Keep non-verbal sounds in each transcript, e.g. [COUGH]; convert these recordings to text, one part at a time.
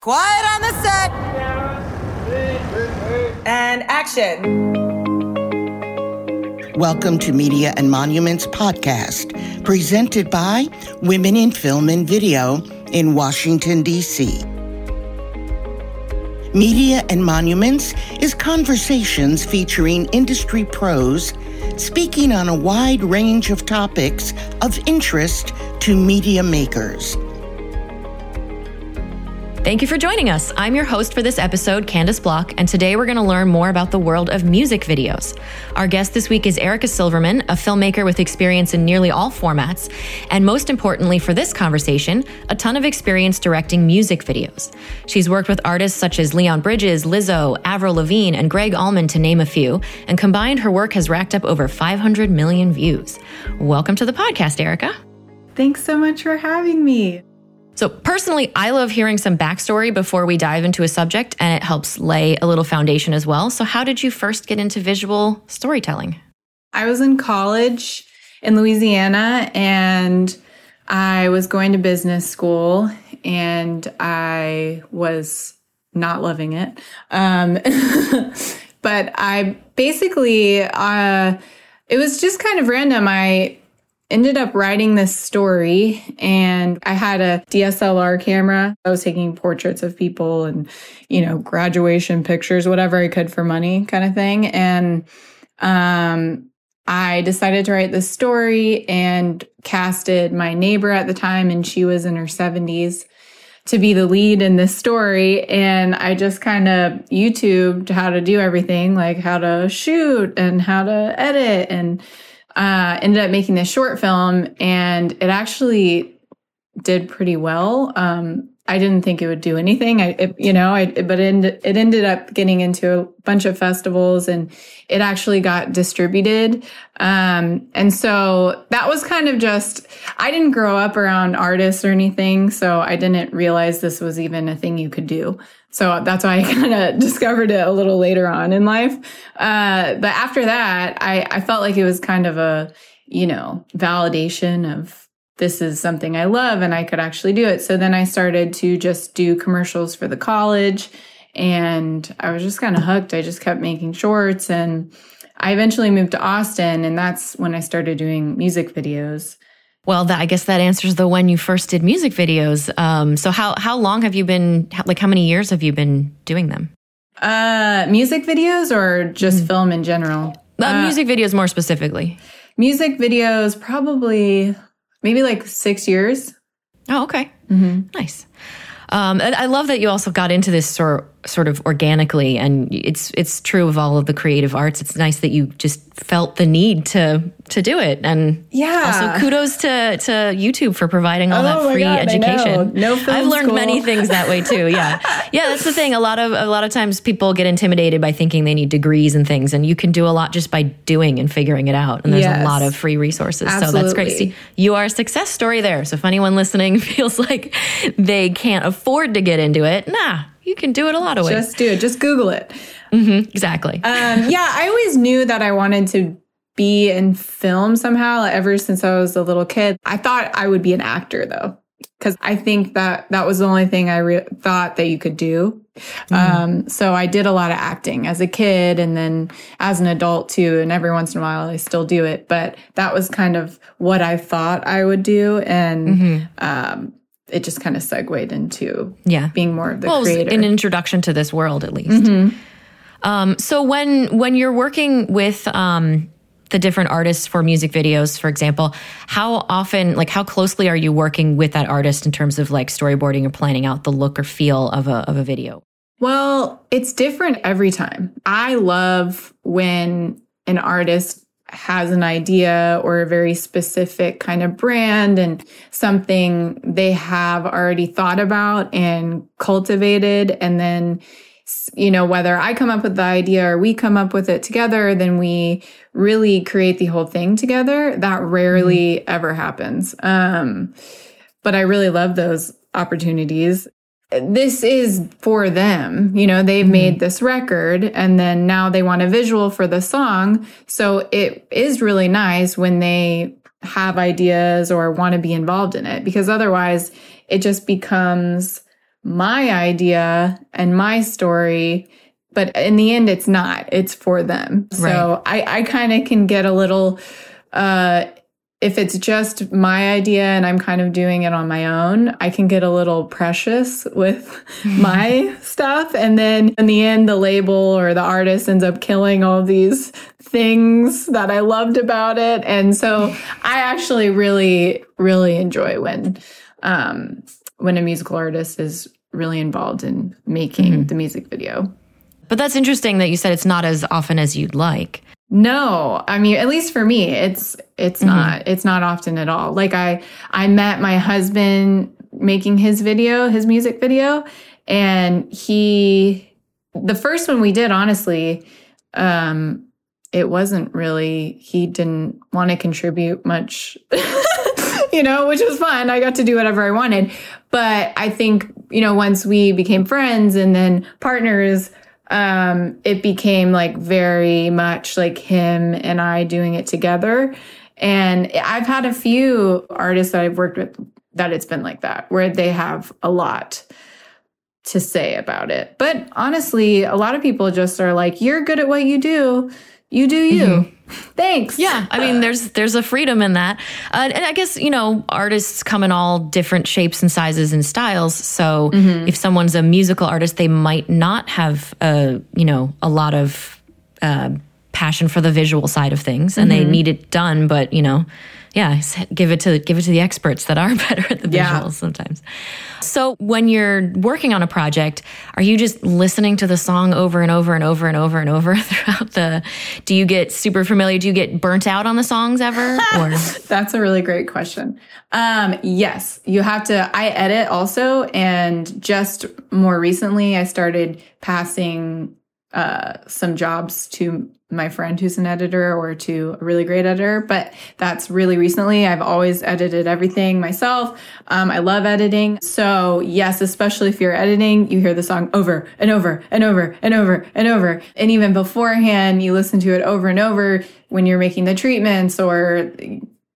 Quiet on the set. And action. Welcome to Media and Monuments Podcast, presented by Women in Film and Video in Washington, D.C. Media and Monuments is conversations featuring industry pros speaking on a wide range of topics of interest to media makers. Thank you for joining us. I'm your host for this episode, Candice Bloch, and today we're going to learn more about the world of music videos. Our guest this week is Erica Silverman, a filmmaker with experience in nearly all formats, and most importantly for this conversation, a ton of experience directing music videos. She's worked with artists such as Leon Bridges, Lizzo, Avril Lavigne, and Gregg Allman, to name a few, and combined, her work has racked up over 500 million views. Welcome to the podcast, Erica. Thanks so much for having me. So, personally, I love hearing some backstory before we dive into a subject, and it helps lay a little foundation as well. So, how did you first get into visual storytelling? I was in college in Louisiana and I was going to business school and I was not loving it. Um, [LAUGHS] but I basically, uh, it was just kind of random. I ended up writing this story and I had a DSLR camera. I was taking portraits of people and, you know, graduation pictures, whatever I could for money kind of thing. And, um, I decided to write this story and casted my neighbor at the time, and she was in her 70s to be the lead in this story. And I just kind of YouTubed how to do everything, like how to shoot and how to edit and uh, ended up making this short film and it actually did pretty well. Um, I didn't think it would do anything. I, it, you know, I, but it, it ended up getting into a bunch of festivals and it actually got distributed. Um, and so that was kind of just, I didn't grow up around artists or anything. So I didn't realize this was even a thing you could do. So that's why I [LAUGHS] kind of discovered it a little later on in life. Uh, but after that, I, I felt like it was kind of a, you know, validation of this is something I love and I could actually do it. So then I started to just do commercials for the college and I was just kind of hooked. I just kept making shorts and I eventually moved to Austin and that's when I started doing music videos. Well, that, I guess that answers the when you first did music videos. Um, so how how long have you been like how many years have you been doing them? Uh, music videos or just mm-hmm. film in general? Uh, uh, music videos more specifically. Music videos probably maybe like six years. Oh, okay. Mm-hmm. Nice. Um, I love that you also got into this sort sort of organically, and it's it's true of all of the creative arts. It's nice that you just felt the need to to do it, and yeah. Also, kudos to to YouTube for providing all oh that free God, education. No, I've learned school. many things that way too. Yeah, [LAUGHS] yeah. That's the thing. A lot of a lot of times people get intimidated by thinking they need degrees and things, and you can do a lot just by doing and figuring it out. And there's yes. a lot of free resources. Absolutely. So that's great to see. You are a success story there. So if anyone listening [LAUGHS] feels like they can't afford to get into it, nah you can do it a lot of ways. Just do it. Just Google it. Mm-hmm, exactly. Um, yeah, I always knew that I wanted to be in film somehow ever since I was a little kid. I thought I would be an actor though, because I think that that was the only thing I re- thought that you could do. Mm-hmm. Um, so I did a lot of acting as a kid and then as an adult too. And every once in a while I still do it, but that was kind of what I thought I would do. And, mm-hmm. um, it just kind of segued into yeah being more of the well, creator. an introduction to this world at least. Mm-hmm. Um, so when when you're working with um, the different artists for music videos, for example, how often, like, how closely are you working with that artist in terms of like storyboarding or planning out the look or feel of a of a video? Well, it's different every time. I love when an artist has an idea or a very specific kind of brand and something they have already thought about and cultivated. And then you know whether i come up with the idea or we come up with it together then we really create the whole thing together. That rarely mm-hmm. ever happens. Um but i really love those opportunities this is for them. You know, they've mm-hmm. made this record and then now they want a visual for the song. So it is really nice when they have ideas or want to be involved in it because otherwise it just becomes my idea and my story. But in the end, it's not. It's for them. So I, I kind of can get a little, uh, if it's just my idea and I'm kind of doing it on my own, I can get a little precious with [LAUGHS] my stuff. And then in the end, the label or the artist ends up killing all these things that I loved about it. And so I actually really, really enjoy when, um, when a musical artist is really involved in making Mm-hmm. the music video. But that's interesting that you said it's not as often as you'd like. No, I mean, at least for me, it's it's not it's not often at all. Like I I met my husband making his video, his music video, and he the first one we did, honestly, um, it wasn't really he didn't want to contribute much, [LAUGHS] you know, which was fun. I got to do whatever I wanted. But I think, you know, once we became friends and then partners, um, it became like very much like him and I doing it together. And I've had a few artists that I've worked with that it's been like that, where they have a lot to say about it. But honestly, a lot of people just are like, you're good at what you do. You do you. Thanks. Yeah, I mean, there's there's a freedom in that, uh, and I guess you know artists come in all different shapes and sizes and styles. So if someone's a musical artist, they might not have a you know a lot of uh, passion for the visual side of things, and they need it done. But you know, yeah, give it to give it to the experts that are [LAUGHS] better at the Yeah. visuals sometimes. So when you're working on a project, are you just listening to the song over and over and over and over and over [LAUGHS] throughout the do you get super familiar? Do you get burnt out on the songs ever? [LAUGHS] Or That's a really great question. Um, yes, you have to. I edit also, and just more recently, I started passing uh, some jobs to my friend who's an editor or to a really great editor. But that's really recently. I've always edited everything myself. Um, I love editing. So yes, especially if you're editing, you hear the song over and over and over and over and over. And even beforehand, you listen to it over and over when you're making the treatments or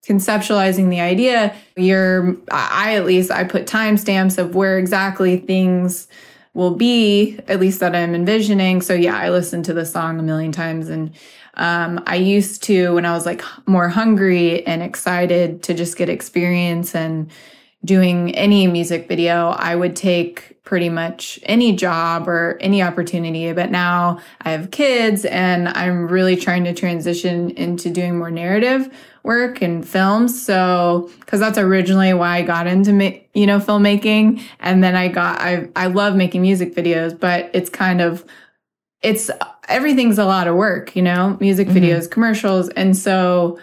conceptualizing the idea, you're, I at least, I put timestamps of where exactly things will be, at least that I'm envisioning. So yeah, I listened to the song a million times and um, I used to, when I was like more hungry and excited to just get experience and doing any music video, I would take pretty much any job or any opportunity. But now I have kids and I'm really trying to transition into doing more narrative work and films. So, cause that's originally why I got into, ma- you know, filmmaking. And then I got, I, I love making music videos, but it's kind of, it's, everything's a lot of work, you know, music mm-hmm. videos, commercials. And so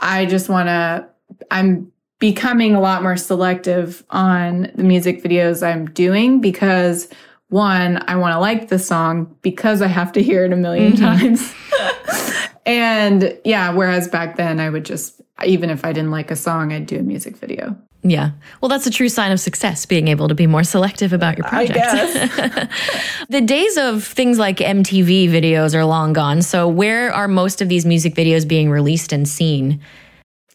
I just want to, I'm becoming a lot more selective on the music videos I'm doing because one, I want to like the song because I have to hear it a 1000000 mm-hmm. times. [LAUGHS] and yeah, whereas back then I would just, even if I didn't like a song, I'd do a music video. yeah, well, that's a true sign of success, being able to be more selective about your projects. [LAUGHS] the days of things like MTV videos are long gone. So where are most of these music videos being released and seen?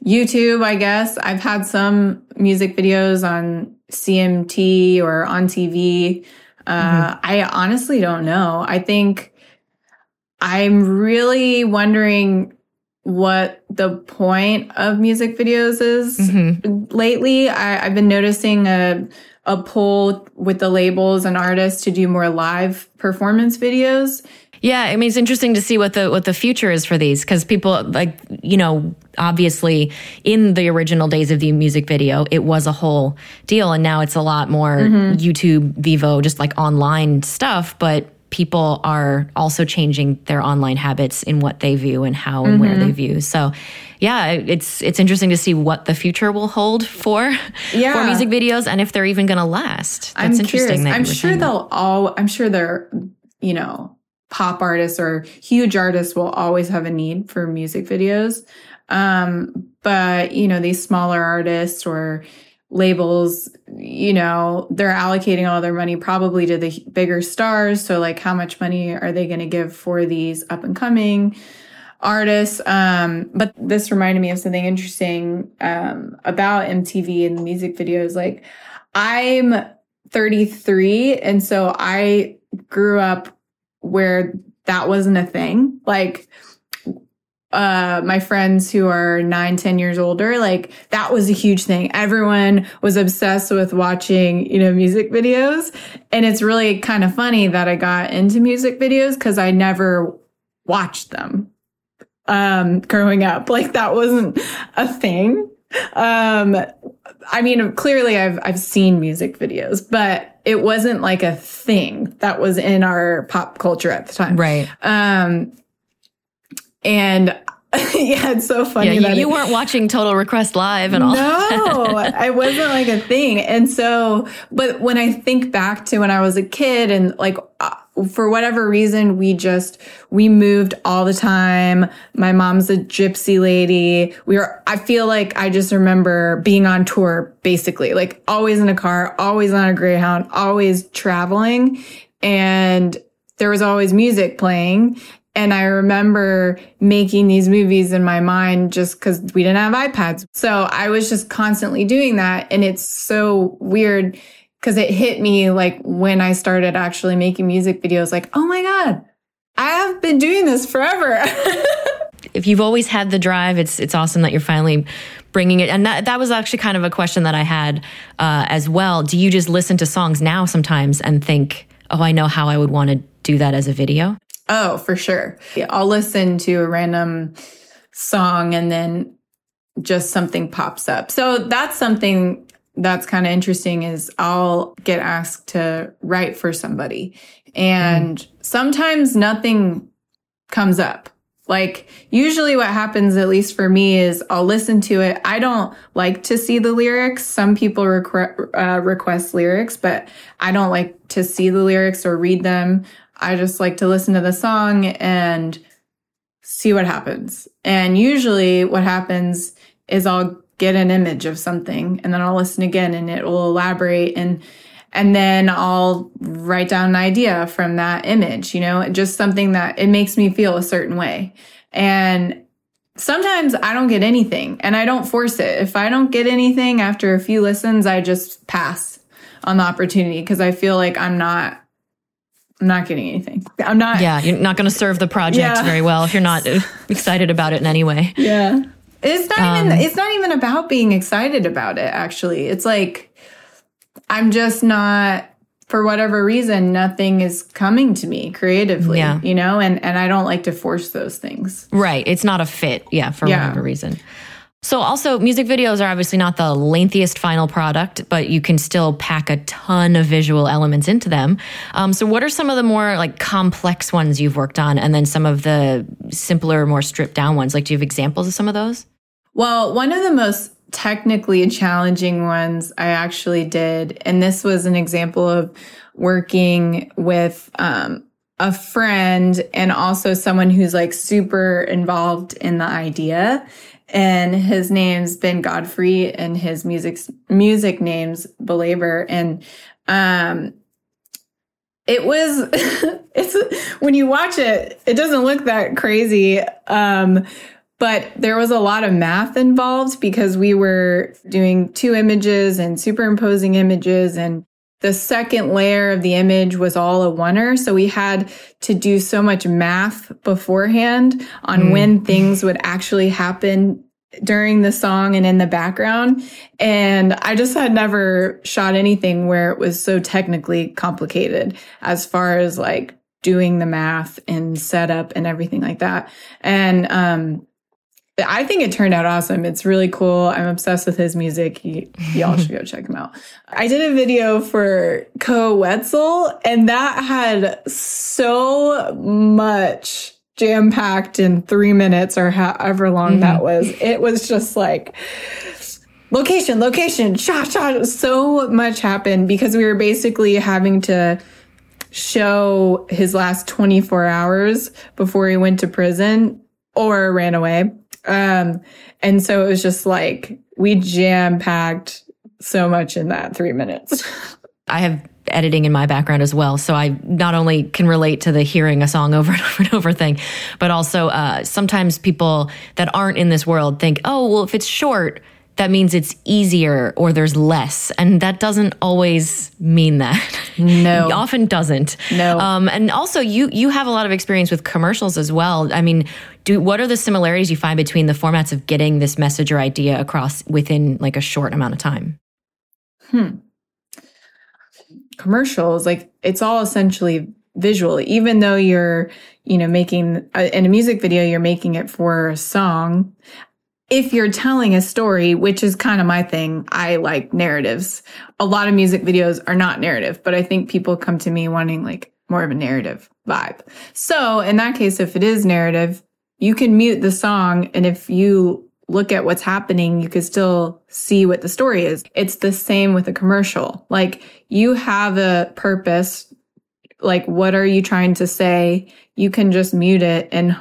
YouTube, I guess. I've had some music videos on CMT or on TV. Uh, I honestly don't know. I think I'm really wondering what the point of music videos is lately. I, I've been noticing a a pull with the labels and artists to do more live performance videos. Yeah, I mean it's interesting to see what the what the future is for these because people like you know obviously in the original days of the music video it was a whole deal and now it's a lot more mm-hmm. YouTube Vevo just like online stuff but people are also changing their online habits in what they view and how and where they mm-hmm. view. So yeah, it's it's interesting to see what the future will hold for for music videos and if they're even going to last. That's I'm interesting. that I'm sure they'll all. I'm sure they're, you know, pop artists or huge artists will always have a need for music videos. Um, but you know, these smaller artists or labels, you know, they're allocating all their money probably to the bigger stars. So, like, how much money are they going to give for these up and coming? artists. Um, but this reminded me of something interesting um, about MTV and music videos. Like, I'm 33. And so I grew up where that wasn't a thing. Like, uh, my friends who are nine, 10 years older, like that was a huge thing. Everyone was obsessed with watching, you know, music videos. And it's really kind of funny that I got into music videos because I never watched them um, growing up. Like that wasn't a thing. Um, I mean, clearly I've, I've seen music videos, but it wasn't like a thing that was in our pop culture at the time. Right. Um, and [LAUGHS] yeah, it's so funny. Yeah, you, you weren't watching Total Request Live and all. no, [LAUGHS] I wasn't like a thing. And so, but when I think back to when I was a kid and like, uh, for whatever reason, we just, we moved all the time. My mom's a gypsy lady. We were, I feel like I just remember being on tour basically, like always in a car, always on a Greyhound, always traveling. And there was always music playing. And I remember making these movies in my mind just because we didn't have iPads. So I was just constantly doing that. And it's so weird because it hit me like when I started actually making music videos, like, oh my God, I have been doing this forever. [LAUGHS] if you've always had the drive, it's it's awesome that you're finally bringing it. And that that was actually kind of a question that I had uh, as well. Do you just listen to songs now sometimes and think, oh, I know how I would want to do that as a video? oh, for sure. I'll listen to a random song and then just something pops up. So that's something that's kind of interesting is I'll get asked to write for somebody and sometimes nothing comes up. Like usually what happens, at least for me, is I'll listen to it. I don't like to see the lyrics. Some people requ- uh, request lyrics, but I don't like to see the lyrics or read them. I just like to listen to the song and see what happens. And usually what happens is I'll get an image of something and then I'll listen again and it will elaborate and and then I'll write down an idea from that image, you know, just something that it makes me feel a certain way. And sometimes I don't get anything and I don't force it. If I don't get anything after a few listens, I just pass on the opportunity because I feel like I'm not I'm not getting anything. I'm not Yeah, you're not going to serve the project Yeah. very well if you're not [LAUGHS] excited about it in any way. Yeah. It's not Um, even it's not even about being excited about it actually. It's like I'm just not for whatever reason nothing is coming to me creatively, Yeah. you know, and and I don't like to force those things. Right. It's not a fit. Yeah, for Yeah. whatever reason. So, also, music videos are obviously not the lengthiest final product, but you can still pack a ton of visual elements into them. Um, so, what are some of the more like complex ones you've worked on, and then some of the simpler, more stripped down ones? Like, do you have examples of some of those? Well, one of the most technically challenging ones I actually did, and this was an example of working with um, a friend and also someone who's like super involved in the idea. And his name's Ben Godfrey, and his music music name's Belabor, and um, it was [LAUGHS] it's when you watch it, it doesn't look that crazy. Um, but there was a lot of math involved because we were doing two images and superimposing images and the second layer of the image was all a oneer. So we had to do so much math beforehand on when things would actually happen during the song and in the background. And I just had never shot anything where it was so technically complicated as far as like doing the math and setup and everything like that. And, um, I think it turned out awesome. It's really cool. I'm obsessed with his music. Y'all should go check him out. I did a video for Koe Wetzel, and that had so much jam packed in three minutes or however long that mm-hmm. was. It was just like location, location, shot, shot. So much happened because we were basically having to show his last 24 hours before he went to prison or ran away. Um, and so it was just like we jam packed so much in that three minutes. [LAUGHS] I have editing in my background as well. So I not only can relate to the hearing a song [LAUGHS] over and over and over thing, but also uh, sometimes people that aren't in this world think, oh, well, if it's short, that means it's easier or there's less. And that doesn't always mean that. No. [LAUGHS] It often doesn't. No. Um, and also you you have a lot of experience with commercials as well. I mean, do what are the similarities you find between the formats of getting this message or idea across within like a short amount of time? Hmm. commercials like it's all essentially visual even though you're you know making uh, in a music video you're making it for a song if you're telling a story which is kind of my thing i like narratives a lot of music videos are not narrative but i think people come to me wanting like more of a narrative vibe so in that case if it is narrative you can mute the song and if you look at what's happening, you can still see what the story is. It's the same with a commercial. Like you have a purpose. Like, what are you trying to say? You can just mute it and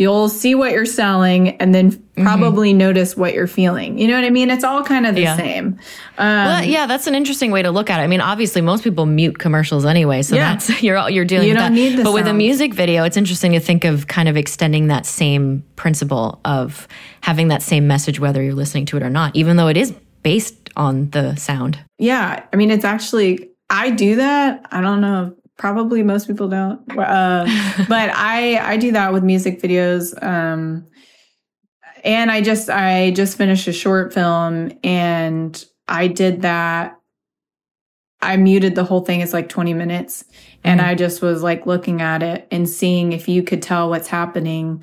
you'll see what you're selling and then mm-hmm. probably notice what you're feeling. You know what I mean? It's all kind of the Yeah. same. Well, um, yeah, that's an interesting way to look at it. I mean, obviously, most people mute commercials anyway, so Yeah. that's [LAUGHS] you're you're dealing You with don't that. need the but with a music video, it's interesting to think of kind of extending that same principle of having that same message, whether you're listening to it or not, even though it is based on the sound. Yeah. I mean, it's actually, I do that. I don't know. Probably most people don't. Uh, [LAUGHS] but I, I do that with music videos. Um, and I just, I just finished a short film and I did that. I muted the whole thing. It's like 20 minutes. And Mhm. I just was like looking at it and seeing if you could tell what's happening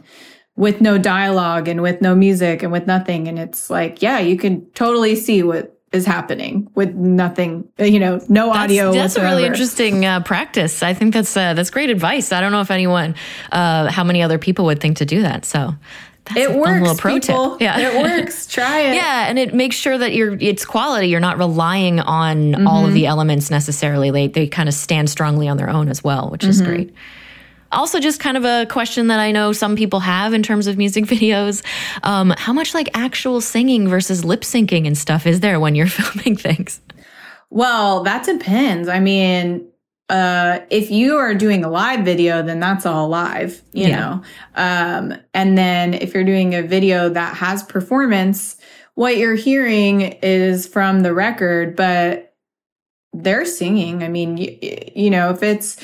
with no dialogue and with no music and with nothing. And it's like, yeah, you can totally see what is happening with nothing, you know, no That's, audio. that's a really interesting uh, practice. I think that's uh, that's great advice. I don't know if anyone, uh, how many other people would think to do that. So that's It works. little pro people. tip. [LAUGHS] Yeah, It works. Try it. Yeah, and it makes sure that you're it's quality. You're not relying on all of the elements necessarily. They they kind of stand strongly on their own as well, which is great. Also, just kind of a question that I know some people have in terms of music [LAUGHS] videos. Um, how much like actual singing versus lip syncing and stuff is there when you're [LAUGHS] filming things? Well, that depends. I mean, uh, if you are doing a live video, then that's all live, you Yeah. know. Um, and then if you're doing a video that has performance, what you're hearing is from the record, but they're singing. I mean, you, you know, if it's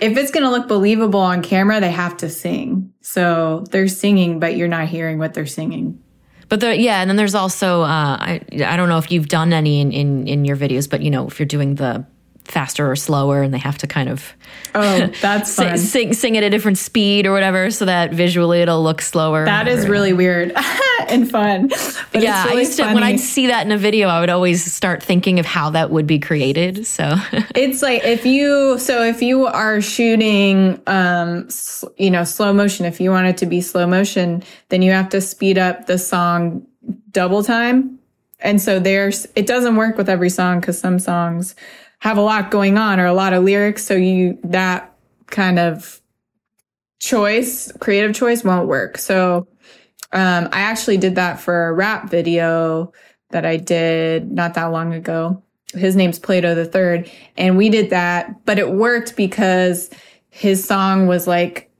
if it's going to look believable on camera, they have to sing. So they're singing, but you're not hearing what they're singing. But there, yeah, and then there's also uh, I I don't know if you've done any in, in in your videos, but you know if you're doing the faster or slower, and they have to kind of Oh, [LAUGHS] that's sing, sing sing at a different speed or whatever, so that visually it'll look slower. That is really weird [LAUGHS] and fun. But yeah, really I used to when. I'd see that in a video, I would always start thinking of how that would be created. So [LAUGHS] It's like if you so if you are shooting um you know slow motion if you want it to be slow motion then you have to speed up the song double time. And so there's it doesn't work with every song cuz some songs have a lot going on or a lot of lyrics so you that kind of choice creative choice won't work. So um I actually did that for a rap video that I did not that long ago his name's Plato the Third, and we did that, but it worked because his song was like,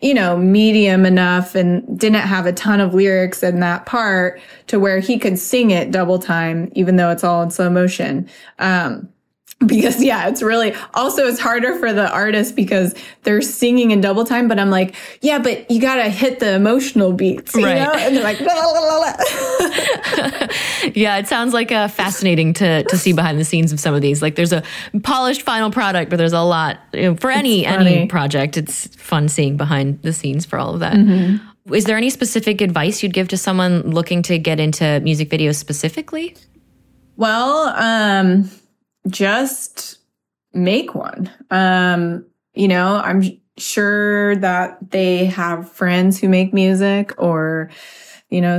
you know, medium enough and didn't have a ton of lyrics in that part to where he could sing it double time, even though it's all in slow motion. Um, because yeah, it's really also it's harder for the artist because they're singing in double time, but I'm like, yeah, but you gotta hit the emotional beats, you Right. know? And they're like, [LAUGHS] la, la, la, [LAUGHS] yeah, it sounds like uh, fascinating to to see behind the scenes of some of these. Like there's a polished final product, but there's a lot you know, for any any project. It's fun seeing behind the scenes for all of that. Mm-hmm. Is there any specific advice you'd give to someone looking to get into music videos specifically? Well, um, just make one. Um, you know, I'm sure that they have friends who make music or, you know,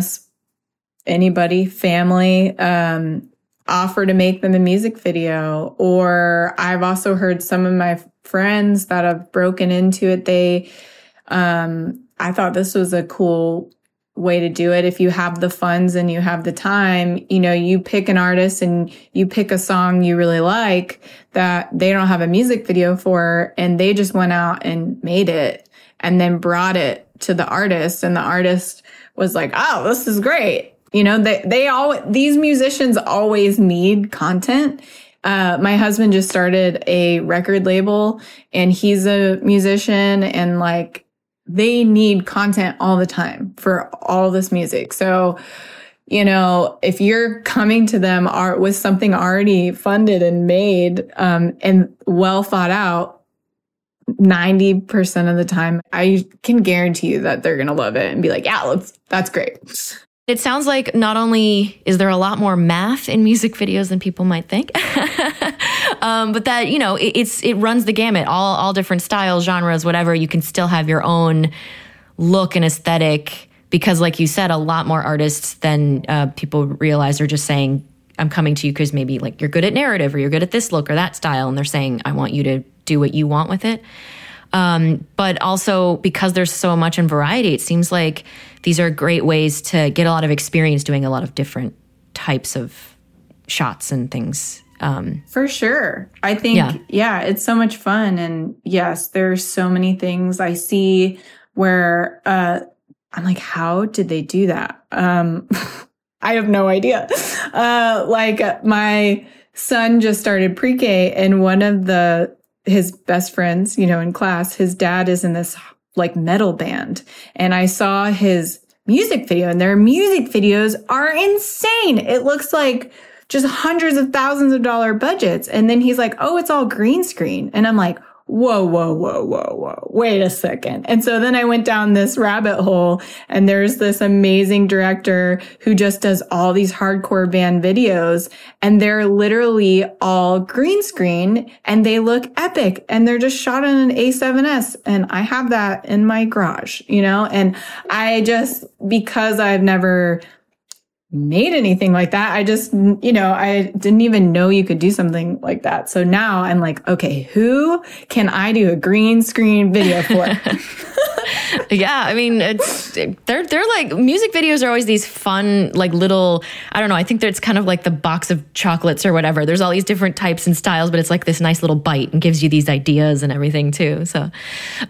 anybody, family, um, offer to make them a music video. Or I've also heard some of my friends that have broken into it. They, um, I thought this was a cool way to do it. If you have the funds and you have the time, you know, you pick an artist and you pick a song you really like that they don't have a music video for and they just went out and made it and then brought it to the artist and the artist was like, "Oh, this is great." You know, they, they all, these musicians always need content. Uh, my husband just started a record label and he's a musician and like they need content all the time for all this music. So, you know, if you're coming to them art with something already funded and made, um, and well thought out, 90% of the time, I can guarantee you that they're going to love it and be like, yeah, let's, that's great. It sounds like not only is there a lot more math in music videos than people might think, [LAUGHS] um, but that you know it, it's it runs the gamut, all all different styles, genres, whatever. You can still have your own look and aesthetic because, like you said, a lot more artists than uh, people realize are just saying, "I'm coming to you because maybe like you're good at narrative or you're good at this look or that style," and they're saying, "I want you to do what you want with it." Um, but also because there's so much in variety, it seems like these are great ways to get a lot of experience doing a lot of different types of shots and things. Um, For sure. I think, Yeah. yeah. it's so much fun. And yes, there's so many things I see where, uh, I'm like, how did they do that? Um, [LAUGHS] I have no idea. Uh, like uh, my son just started pre-K and one of the, his best friends, you know, in class, his dad is in this like metal band. And I saw his music video and their music videos are insane. It looks like just hundreds of thousands of dollar budgets. And then he's like, oh, it's all green screen. And I'm like, whoa, whoa, whoa, whoa, whoa, wait a second. And so then I went down this rabbit hole and there's this amazing director who just does all these hardcore band videos and they're literally all green screen and they look epic and they're just shot on an A7S. And I have that in my garage, you know, and I just, because I've never made anything like that. I just, you know, I didn't even know you could do something like that. So now I'm like, okay, who can I do a green screen video for? [LAUGHS] [LAUGHS] yeah, I mean, it's they're they're like music videos are always these fun like little I don't know. I think that it's kind of like the box of chocolates or whatever. There's all these different types and styles, but it's like this nice little bite and gives you these ideas and everything too. So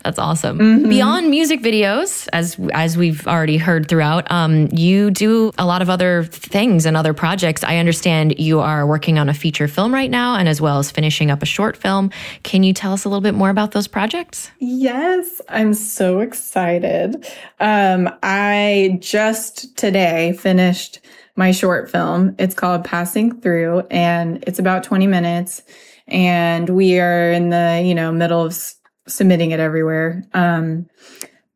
that's awesome. Beyond music videos, as as we've already heard throughout, um, you do a lot of other things and other projects. I understand you are working on a feature film right now, and as well as finishing up a short film. Can you tell us a little bit more about those projects? yes, I'm so excited. Um, I just today finished my short film. It's called Passing Through and it's about 20 minutes and we are in the, you know, middle of s- submitting it everywhere. Um,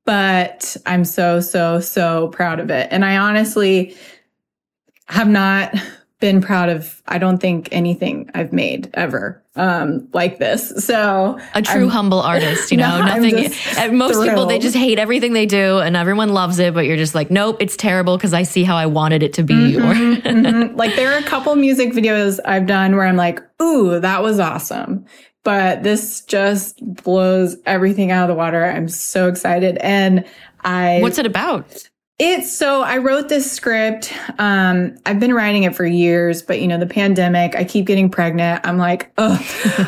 but I'm so, so, so proud of it. And I honestly have not been proud of, I don't think anything I've made ever, um, like this. So a true I'm- humble artist, you [LAUGHS] know, No, nothing. most people, they just hate everything they do and everyone loves it, but you're just like, nope, it's terrible because I see how I wanted it to be. Mm-hmm. Or Mhm. [LAUGHS] like there are a couple music videos I've done where I'm like, ooh, that was awesome. But this just blows everything out of the water. I'm so excited. And I what's it about? It's so I wrote this script. Um, I've been writing it for years, but you know, the pandemic, I keep getting pregnant. I'm like, oh,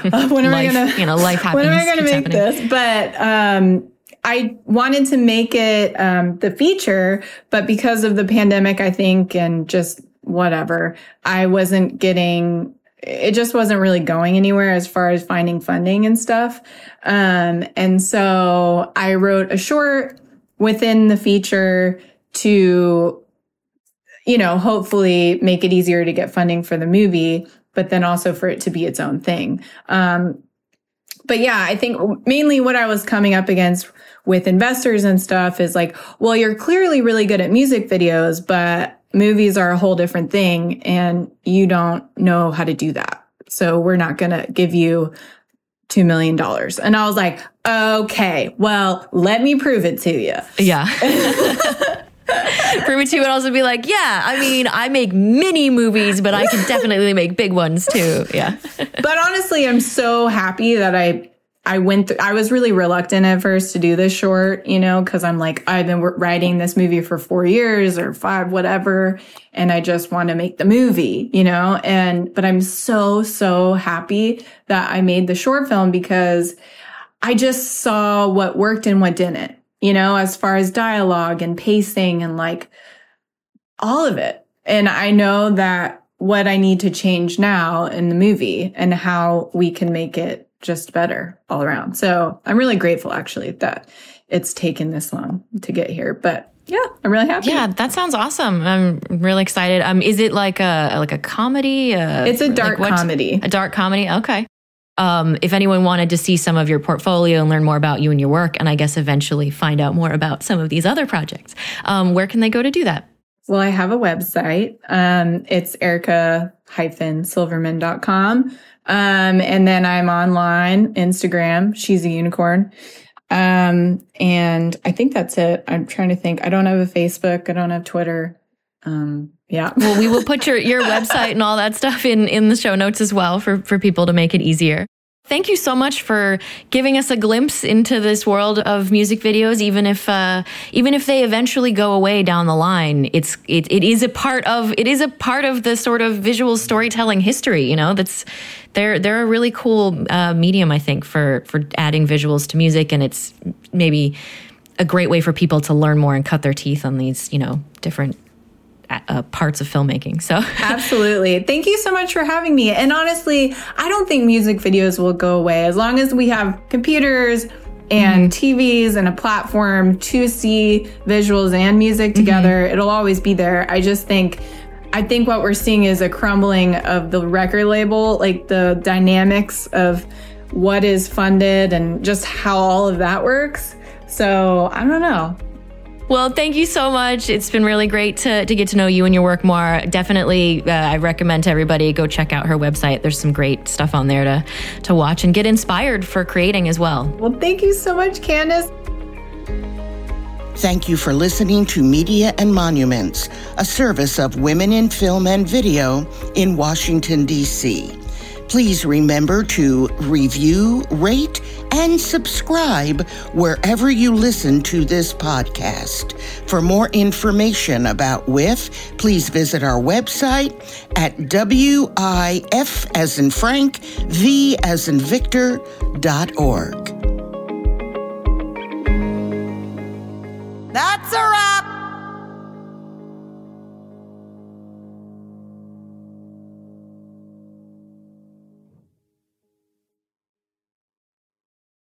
[LAUGHS] when am I gonna, you know, life happens. when am I going to make happening. this? But um, I wanted to make it um, the feature, but because of the pandemic, I think, and just whatever, I wasn't getting. It just wasn't really going anywhere as far as finding funding and stuff. Um, and so I wrote a short within the feature to, you know, hopefully make it easier to get funding for the movie, but then also for it to be its own thing. Um, but yeah, I think mainly what I was coming up against with investors and stuff is like, well, you're clearly really good at music videos, but movies are a whole different thing and you don't know how to do that. So we're not going to give you $2 million. And I was like, okay, well, let me prove it to you. Yeah. [LAUGHS] [LAUGHS] To you would also be like, yeah, I mean, I make mini movies, but I can definitely make big ones too. Yeah. but honestly, I'm so happy that I I went through, I was really reluctant at first to do this short, you know, cuz I'm like I've been writing this movie for 4 years or 5 whatever and I just want to make the movie, you know? And but I'm so so happy that I made the short film because I just saw what worked and what didn't, you know, as far as dialogue and pacing and like all of it. And I know that what I need to change now in the movie and how we can make it just better all around. So I'm really grateful actually that it's taken this long to get here. But yeah, I'm really happy. Yeah, that sounds awesome. I'm really excited. Um, is it like a like a comedy? Uh, it's a dark like comedy. A dark comedy. Okay. Um, if anyone wanted to see some of your portfolio and learn more about you and your work, and I guess eventually find out more about some of these other projects, um, where can they go to do that? Well, I have a website. Um, it's erica-silverman.com. Um, and then I'm online, Instagram, she's a unicorn. Um, and I think that's it. I'm trying to think. I don't have a Facebook. I don't have Twitter. Um, yeah. well, we will put your, your [LAUGHS] website and all that stuff in, in the show notes as well for, for people to make it easier. Thank you so much for giving us a glimpse into this world of music videos. Even if, uh, even if they eventually go away down the line, it's it, it is a part of it is a part of the sort of visual storytelling history. You know, that's they're they're a really cool uh, medium, I think, for for adding visuals to music, and it's maybe a great way for people to learn more and cut their teeth on these, you know, different uh, parts of filmmaking. So, [LAUGHS] absolutely. Thank you so much for having me. And honestly, I don't think music videos will go away as long as we have computers and mm-hmm. TVs and a platform to see visuals and music mm-hmm. together. Mm-hmm. It'll always be there. I just think. I think what we're seeing is a crumbling of the record label, like the dynamics of what is funded and just how all of that works. So I don't know. Well, thank you so much. It's been really great to, to get to know you and your work more. Definitely, uh, I recommend to everybody go check out her website. There's some great stuff on there to, to watch and get inspired for creating as well. Well, thank you so much, Candice. Thank you for listening to Media and Monuments, a service of Women in Film and Video in Washington, D.C. Please remember to review, rate, and subscribe wherever you listen to this podcast. For more information about WIF, please visit our website at WIF as in Frank, V as in Victor dot org. That's a